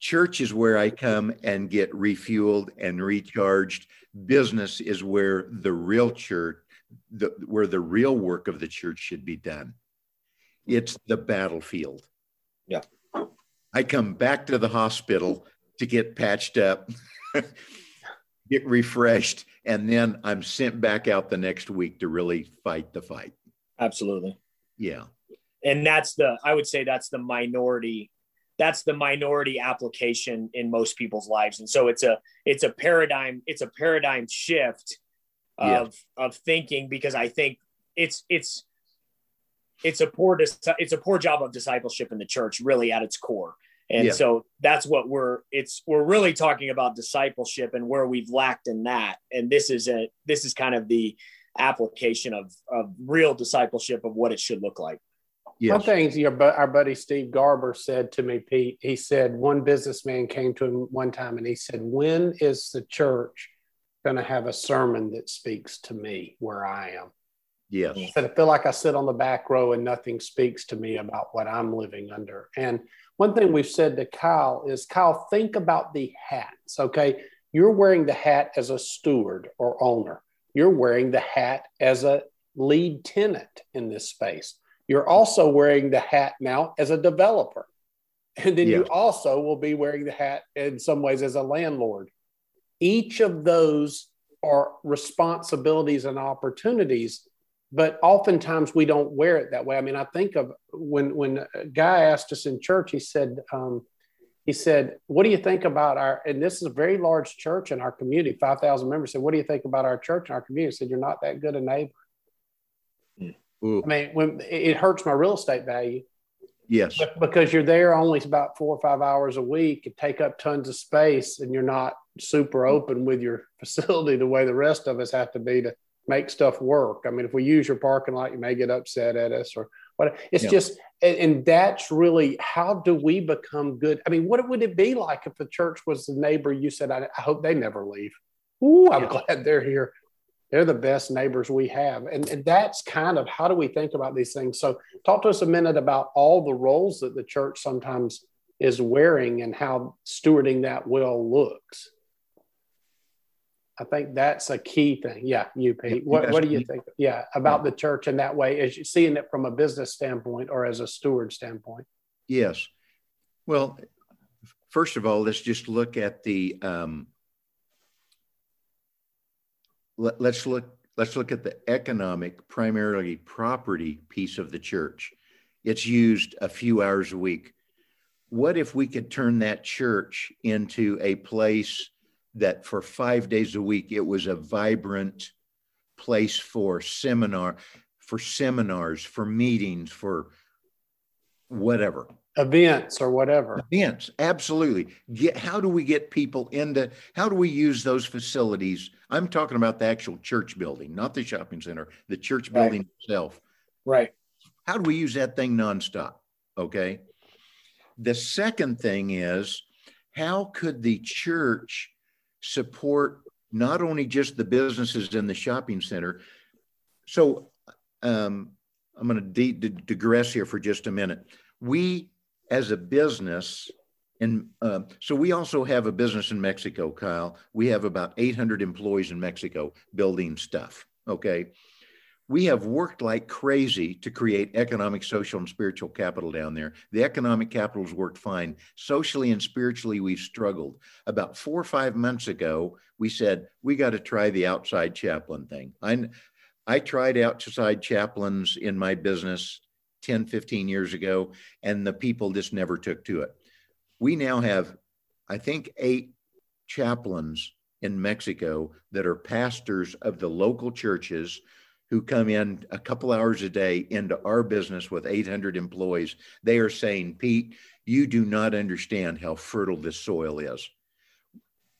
Church is where I come and get refueled and recharged. Business is where the real church, the, where the real work of the church should be done. It's the battlefield. Yeah. I come back to the hospital to get patched up, get refreshed, and then I'm sent back out the next week to really fight the fight. Absolutely. Yeah. And that's the, I would say that's the minority that's the minority application in most people's lives and so it's a it's a paradigm it's a paradigm shift of yeah. of thinking because i think it's it's it's a poor it's a poor job of discipleship in the church really at its core And Yeah. so that's what we're it's we're really talking about discipleship and where we've lacked in that. And this is a this is kind of the application of of real discipleship of what it should look like. One thing your, our buddy Steve Garber said to me, Pete, he said one businessman came to him one time and he said, When is the church going to have a sermon that speaks to me where I am? Yes. He said, I feel like I sit on the back row and nothing speaks to me about what I'm living under. And one thing we've said to Kyle is, Kyle, think about the hats. Okay. You're wearing the hat as a steward or owner, you're wearing the hat as a lead tenant in this space. You're also wearing the hat now as a developer. And then you also will be wearing the hat in some ways as a landlord. Each of those are responsibilities and opportunities, but oftentimes we don't wear it that way. I mean, I think of when when a guy asked us in church, he said, um, he said, "What do you think about our?" And this is a very large church in our community, five thousand members. Said, "What do you think about our church and our community?" Said, "You're not that good a neighbor." Ooh, I mean, when it hurts my real estate value yes. because you're there only about four or five hours a week and take up tons of space and you're not super open with your facility the way the rest of us have to be to make stuff work. I mean, if we use your parking lot, you may get upset at us or what. It's Yeah. just, and, and that's really how do we become good? I mean, what would it be like if the church was the neighbor you said, I, I hope they never leave? Ooh, I'm Yeah. glad they're here. They're the best neighbors we have. And, and that's kind of how do we think about these things? So, talk to us a minute about all the roles that the church sometimes is wearing and how stewarding that well looks. I think that's a key thing. Yeah, you, Pete. What, what do you think? Yeah, about the church in that way, as you seeing it from a business standpoint or as a steward standpoint. Yes. Well, first of all, let's just look at the um, let, let's look let's look at the economic, primarily property piece of the church. It's used a few hours a week. What if we could turn that church into a place that for five days a week it was a vibrant place for seminar, for seminars, for meetings, for whatever Events or whatever. events absolutely get how do we get people into how do we use those facilities i'm talking about the actual church building not the shopping center the church Right. building itself. Right. how do we use that thing nonstop? Okay. The second thing is how could the church support not only just the businesses in the shopping center? So um, i'm going to de- de- digress here for just a minute. We as a business and uh, so we also have a business in mexico kyle we have about 800 employees in mexico building stuff okay we have worked like crazy to create economic, social, and spiritual capital down there. The economic capital has worked fine. Socially and spiritually, we've struggled. About four or five months ago, we said, we got to try the outside chaplain thing. I, I tried outside chaplains in my business 10, 15 years ago, and the people just never took to it. We now have, I think, eight chaplains in Mexico that are pastors of the local churches who come in a couple hours a day into our business with 800 employees. They are saying, Pete, you do not understand how fertile this soil is.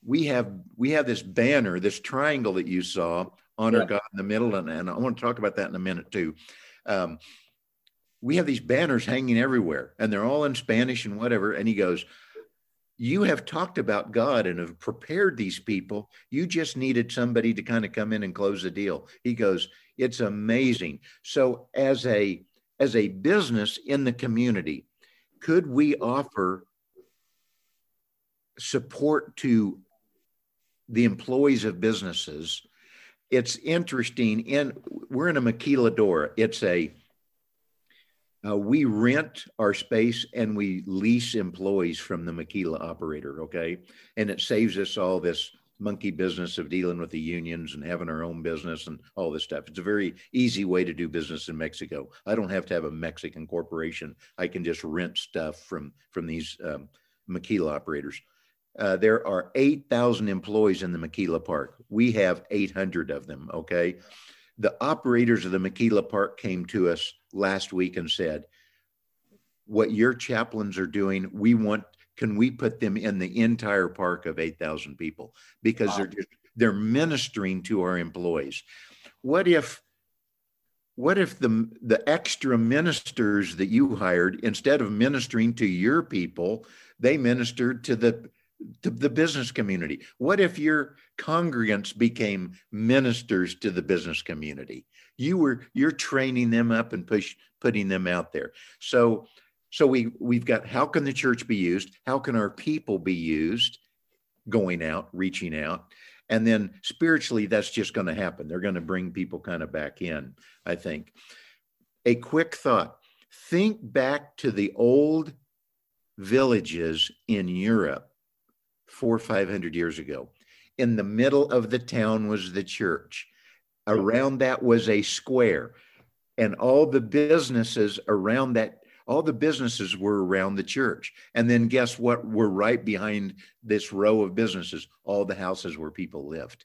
We have we have this banner, this triangle that you saw, honor Yeah. God in the middle, and, and I want to talk about that in a minute too. Um, we have these banners hanging everywhere, and they're all in Spanish and whatever. And he goes, you have talked about God and have prepared these people. You just needed somebody to kind of come in and close the deal. He goes, it's amazing. So as a as a business in the community, could we offer support to the employees of businesses? It's interesting. In we're in a maquiladora. It's a uh, we rent our space and we lease employees from the maquila operator. Okay, and it saves us all this monkey business of dealing with the unions and having our own business and all this stuff. It's a very easy way to do business in Mexico. I don't have to have a Mexican corporation. I can just rent stuff from from these um, maquila operators. Uh, there are 8,000 employees in the Maquila Park. We have 800 of them. Okay. The operators of the Maquila Park came to us last week and said, What your chaplains are doing, we want can we put them in the entire park of 8,000 people because Wow. they're just, they're ministering to our employees. What if what if the the extra ministers that you hired instead of ministering to your people, they ministered to the the business community? What if your congregants became ministers to the business community? You were you're training them up and push putting them out there. So so we we've got how can the church be used? How can our people be used? Going out, reaching out. And then spiritually, that's just going to happen. They're going to bring people kind of back in, I think. A quick thought think back to the old villages in Europe four or 500 years ago. In the middle of the town was the church, around that was a square, and all the businesses around that. All the businesses were around the church. And then guess what? We're right behind this row of businesses, all the houses where people lived.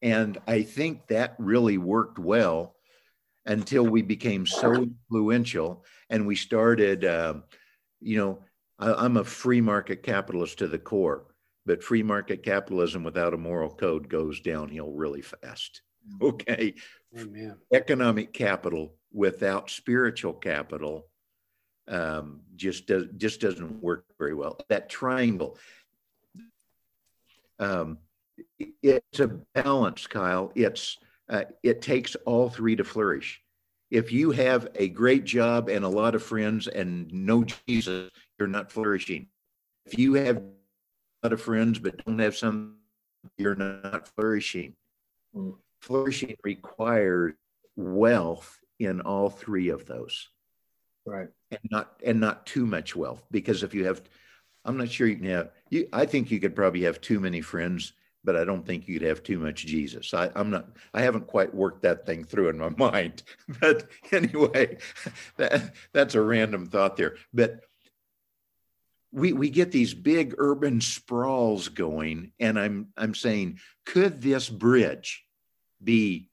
And I think that really worked well until we became so influential and we started, uh, you know, I, I'm a free market capitalist to the core, but free market capitalism without a moral code goes downhill really fast. Okay. Amen. Economic capital without spiritual capital um, just does just doesn't work very well. That triangle, um, it's a balance, Kyle. It's uh, it takes all three to flourish. If you have a great job and a lot of friends and no Jesus, you're not flourishing. If you have a lot of friends but don't have some, you're not flourishing. Mm. Flourishing requires wealth in all three of those Right. and not and not too much wealth because if you have i'm not sure you can have you i think you could probably have too many friends but i don't think you'd have too much jesus I, i'm not i haven't quite worked that thing through in my mind but anyway that, that's a random thought there but we we get these big urban sprawls going and i'm i'm saying could this bridge be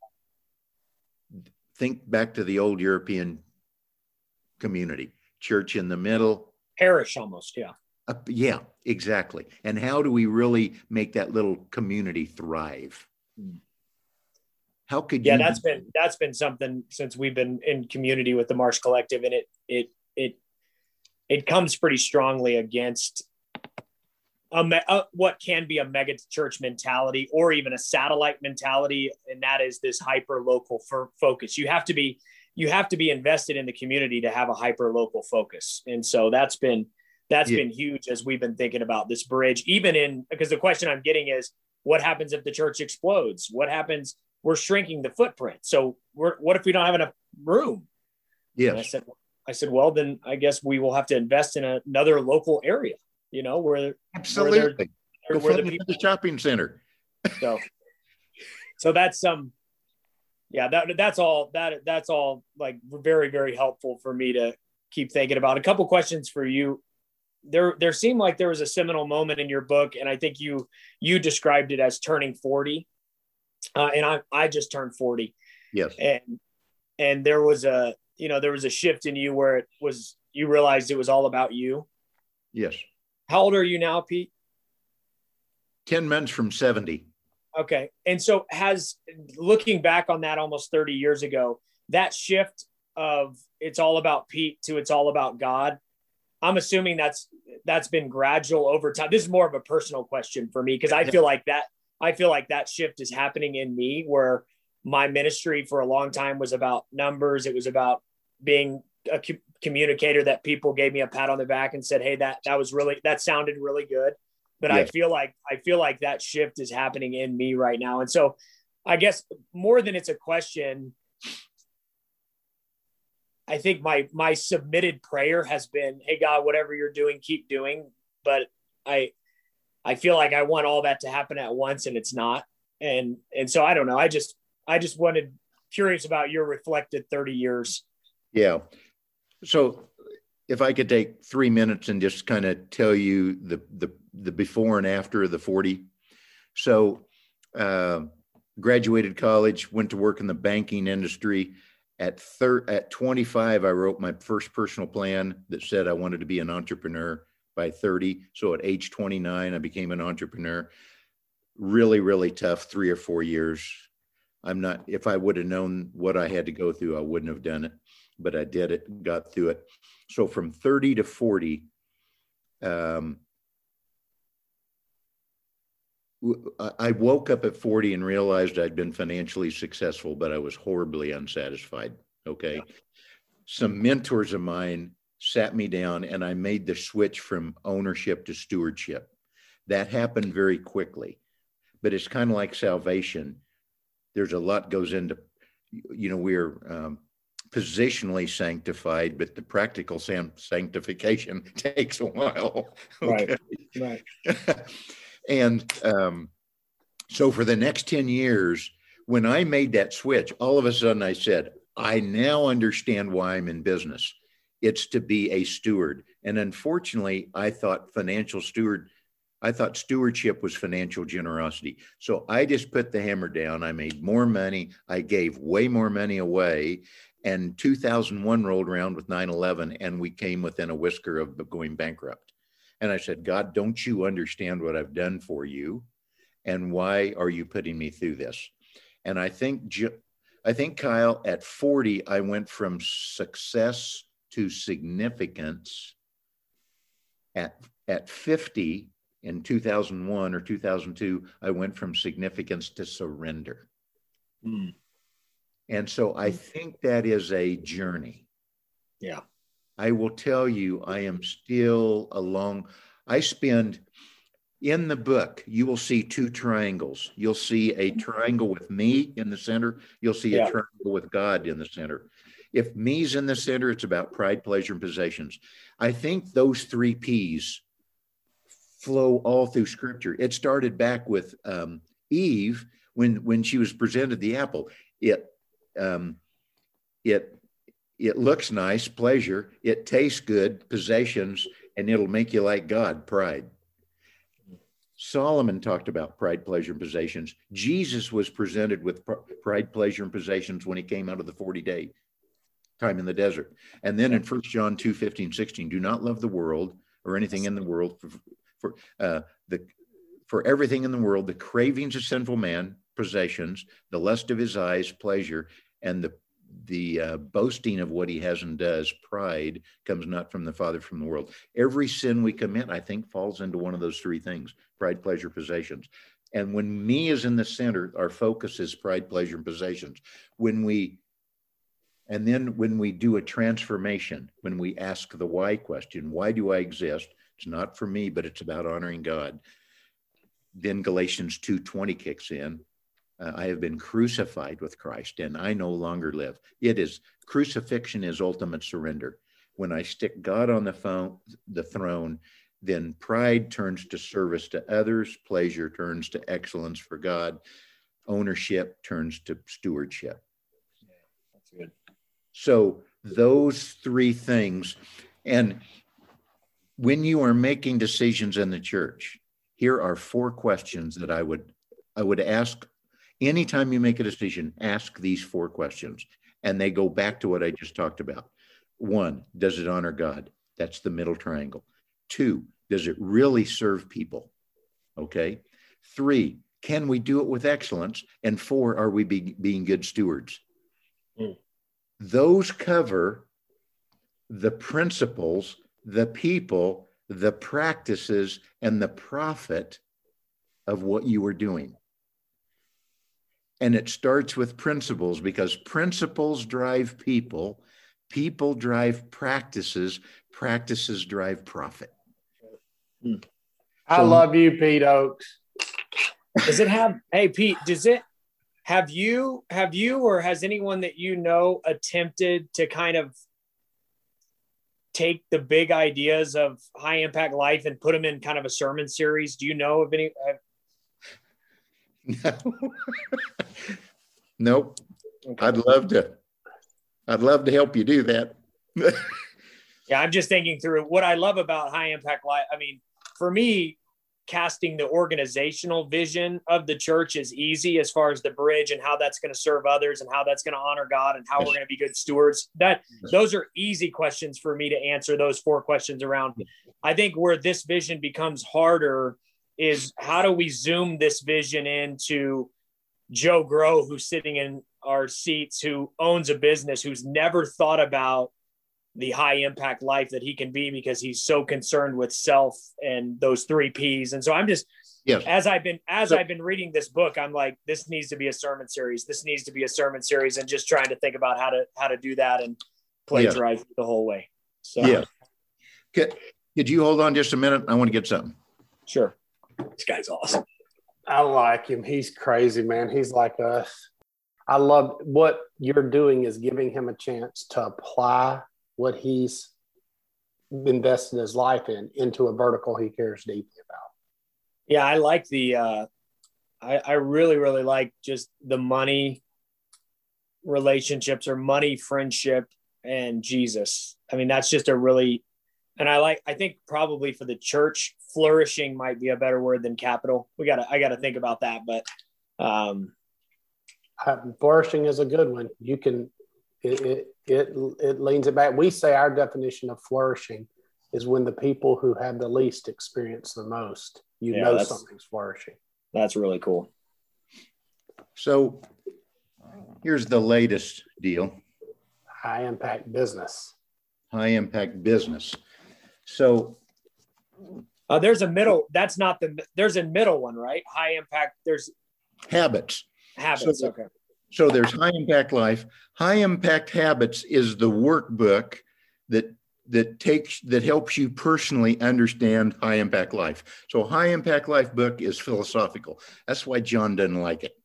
think back to the old european community church in the middle Parish almost. Yeah. up, yeah exactly and how do we really make that little community thrive Hmm. how could Yeah. you That's been, that's been something since we've been in community with the Marsh Collective and it, it, it, it comes pretty strongly against a, me- uh, what can be a mega church mentality or even a satellite mentality. And that is this hyper local f- focus. You have to be, you have to be invested in the community to have a hyper local focus. And so that's been, that's Yeah. been huge as we've been thinking about this bridge, even in, because the question I'm getting is what happens if the church explodes? What happens? We're shrinking the footprint. So we're, what if we don't have enough room? And I said, I said, well, then I guess we will have to invest in another local area, you know, where, absolutely where, go where the people the shopping center so so that's um yeah that that's all that that's all like very very helpful for me to keep thinking about a couple questions for you there there seemed like there was a seminal moment in your book and i think you you described it as turning 40 uh, and i i just turned 40 yes. And and there was a you know there was a shift in you where it was you realized it was all about you. Yes. How old are you now pete? 10 months from 70 Okay. And so has looking back on that almost 30 years ago, that shift of it's all about Pete to it's all about God. I'm assuming that's that's been gradual over time. This is more of a personal question for me because I feel like that I feel like that shift is happening in me where my ministry for a long time was about numbers. It was about being a co- communicator that people gave me a pat on the back and said, "Hey, that that was really that sounded really good." But I feel like I feel like that shift is happening in me right now. And so I guess more than it's a question, I think my my submitted prayer has been, "Hey God, whatever you're doing, keep doing." But I I feel like I want all that to happen at once and it's not. And and so I don't know. I just I just wanted curious about your reflected 30 years. Yeah. So if I could take three minutes and just kind of tell you the the the before and after of the 40. So uh, graduated college, went to work in the banking industry. At thir- at 25, I wrote my first personal plan that said I wanted to be an entrepreneur. by 30. So at age 29, I became an entrepreneur. Really, really tough three or four years. I'm not, if I would have known what I had to go through, I wouldn't have done it, but I did it, got through it. So from 30 to 40, um, I woke up at 40 and realized I'd been financially successful, but I was horribly unsatisfied. Okay. Yeah. Some mentors of mine sat me down and I made the switch from ownership to stewardship. That happened very quickly, but it's kind of like salvation. There's a lot goes into, you know, we're um, positionally sanctified, but the practical sanctification takes a while. Okay? Right. Right. and um, so for the next 10 years, when I made that switch, all of a sudden I said, I now understand why I'm in business. It's to be a steward. And unfortunately, I thought financial steward, I thought stewardship was financial generosity. So I just put the hammer down. I made more money. I gave way more money away. And 2001 rolled around with 9 11, and we came within a whisker of going bankrupt. And I said, God, don't you understand what I've done for you? And why are you putting me through this? And I think I think, Kyle, at 40, I went from success to significance. At, at 50, in 2001 or 2002, I went from significance to surrender. Mm. And so I hmm. think that is a journey. Yeah. I will tell you, I am still along. I spend in the book, you will see two triangles. You'll see a triangle with me in the center. You'll see yeah. a triangle with God in the center. If me's in the center, it's about pride, pleasure, and possessions. I think those three P's flow all through scripture. It started back with um, Eve when when she was presented the apple. It um, it it looks nice, pleasure. It tastes good, possessions, and it'll make you like God, pride. Solomon talked about pride, pleasure, and possessions. Jesus was presented with pride, pleasure, and possessions when he came out of the 40 day time in the desert. And then in 1 John 2 15, 16, do not love the world or anything in the world for, for uh, the for everything in the world, the cravings of sinful man, possessions, the lust of his eyes, pleasure, and the the uh, boasting of what he has and does, pride, comes not from the Father, from the world. Every sin we commit, I think, falls into one of those three things pride, pleasure, possessions. And when me is in the center, our focus is pride, pleasure, and possessions. When we and then when we do a transformation, when we ask the why question, why do I exist? It's not for me, but it's about honoring God. Then Galatians 2:20 kicks in Uh, I have been crucified with Christ and I no longer live. It is crucifixion is ultimate surrender. When I stick God on the phone, the throne, then pride turns to service to others, pleasure turns to excellence for God, ownership turns to stewardship. Yeah, that's good. So those three things and when you are making decisions in the church, here are four questions that I would I would ask anytime you make a decision, ask these four questions. And they go back to what I just talked about. One, does it honor God? That's the middle triangle. Two, does it really serve people? Okay. Three, can we do it with excellence? And four, are we be, being good stewards? Mm. Those cover the principles, the people, the practices, and the profit of what you are doing. And it starts with principles because principles drive people, people drive practices, practices drive profit. Hmm. I so, love you, Pete Ochs. Does it have, hey, Pete, does it have you, have you, or has anyone that you know attempted to kind of take the big ideas of high impact life and put them in kind of a sermon series? Do you know of any? No. nope. Okay. I'd love to. I'd love to help you do that. yeah, I'm just thinking through what I love about high impact life. I mean, for me, casting the organizational vision of the church is easy as far as the bridge and how that's going to serve others and how that's going to honor God and how yes. we're going to be good stewards. That yes. those are easy questions for me to answer those four questions around I think where this vision becomes harder is how do we zoom this vision into Joe Grow, who's sitting in our seats, who owns a business, who's never thought about the high impact life that he can be because he's so concerned with self and those three P's. And so I'm just, as I've been, as so, I've been reading this book, I'm like, this needs to be a sermon series. This needs to be a sermon series and just trying to think about how to, how to do that and plagiarize yes. the whole way. So, yeah. Could, could you hold on just a minute? I want to get something. Sure. This guy's awesome. I like him. He's crazy, man. He's like us. I love what you're doing is giving him a chance to apply what he's invested his life in into a vertical he cares deeply about. Yeah, I like the uh I, I really, really like just the money relationships or money friendship and Jesus. I mean, that's just a really and I like I think probably for the church, flourishing might be a better word than capital. We gotta I gotta think about that, but um flourishing is a good one. You can it, it it it leans it back. We say our definition of flourishing is when the people who have the least experience the most. You yeah, know something's flourishing. That's really cool. So here's the latest deal. High impact business. High impact business. So uh, there's a middle. That's not the. There's a middle one, right? High impact. There's habits. Habits. So, okay. So there's high impact life. High impact habits is the workbook that that takes that helps you personally understand high impact life. So high impact life book is philosophical. That's why John doesn't like it.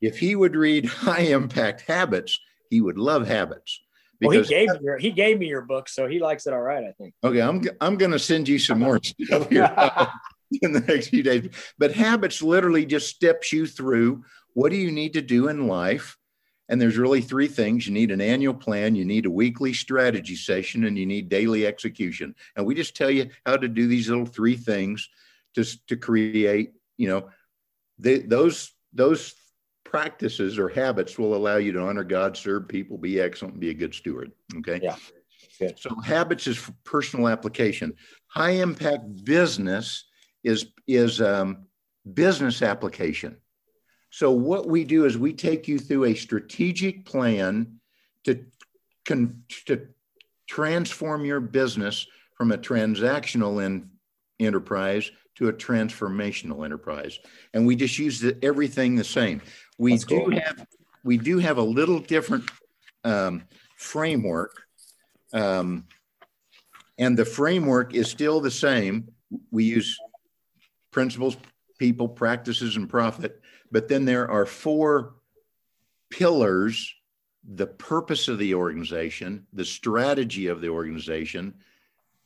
If he would read high impact habits, he would love habits. Well, he gave me your he gave me your book, so he likes it all right. I think. Okay, I'm I'm going to send you some more stuff here in the next few days. But habits literally just steps you through what do you need to do in life? And there's really three things you need an annual plan, you need a weekly strategy session, and you need daily execution. And we just tell you how to do these little three things to, to create, you know, the, those, those practices or habits will allow you to honor God, serve people, be excellent, be a good steward. Okay. Yeah. Good. So habits is for personal application. High impact business is is um, business application. So, what we do is we take you through a strategic plan to, con- to transform your business from a transactional in, enterprise to a transformational enterprise. And we just use the, everything the same. We That's do cool. have we do have a little different um, framework, um, and the framework is still the same. We use principles, people, practices, and profit but then there are four pillars the purpose of the organization, the strategy of the organization,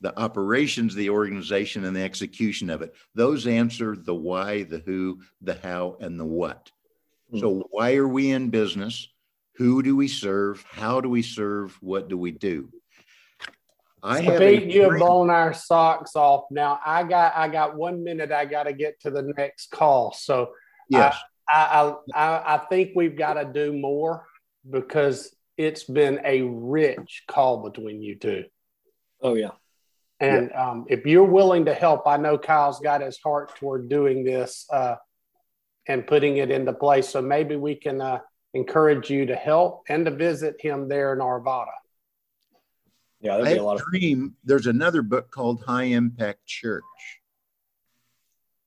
the operations of the organization, and the execution of it. Those answer the why, the who, the how, and the what. Mm-hmm. So, why are we in business? Who do we serve? How do we serve? What do we do? I so have Pete, you have blown our socks off. Now I got I got one minute. I got to get to the next call. So yes, I, I, I think we've got to do more because it's been a rich call between you two. Oh yeah. And yeah. Um, if you're willing to help, I know Kyle's got his heart toward doing this uh, and putting it into place. So maybe we can uh, encourage you to help and to visit him there in Arvada. Yeah, that'd be a lot of dream. There's another book called High Impact Church.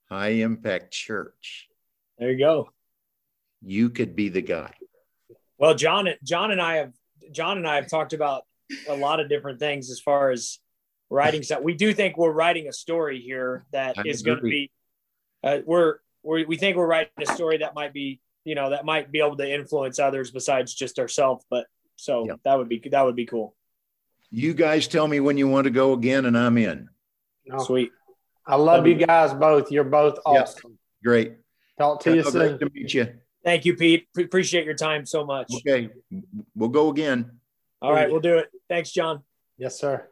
High Impact Church. There you go. You could be the guy. Well, John, John and I have John and I have talked about a lot of different things as far as writing stuff. We do think we're writing a story here that I is going to be. Uh, we're, we're we think we're writing a story that might be you know that might be able to influence others besides just ourselves. But so yeah. that would be that would be cool. You guys tell me when you want to go again, and I'm in. Oh, Sweet. I love you guys both. You're both awesome. Great. Talk to you soon. To meet you. Thank you, Pete. appreciate your time so much. Okay. We'll go again. All right. We'll do it. Thanks, John. Yes, sir.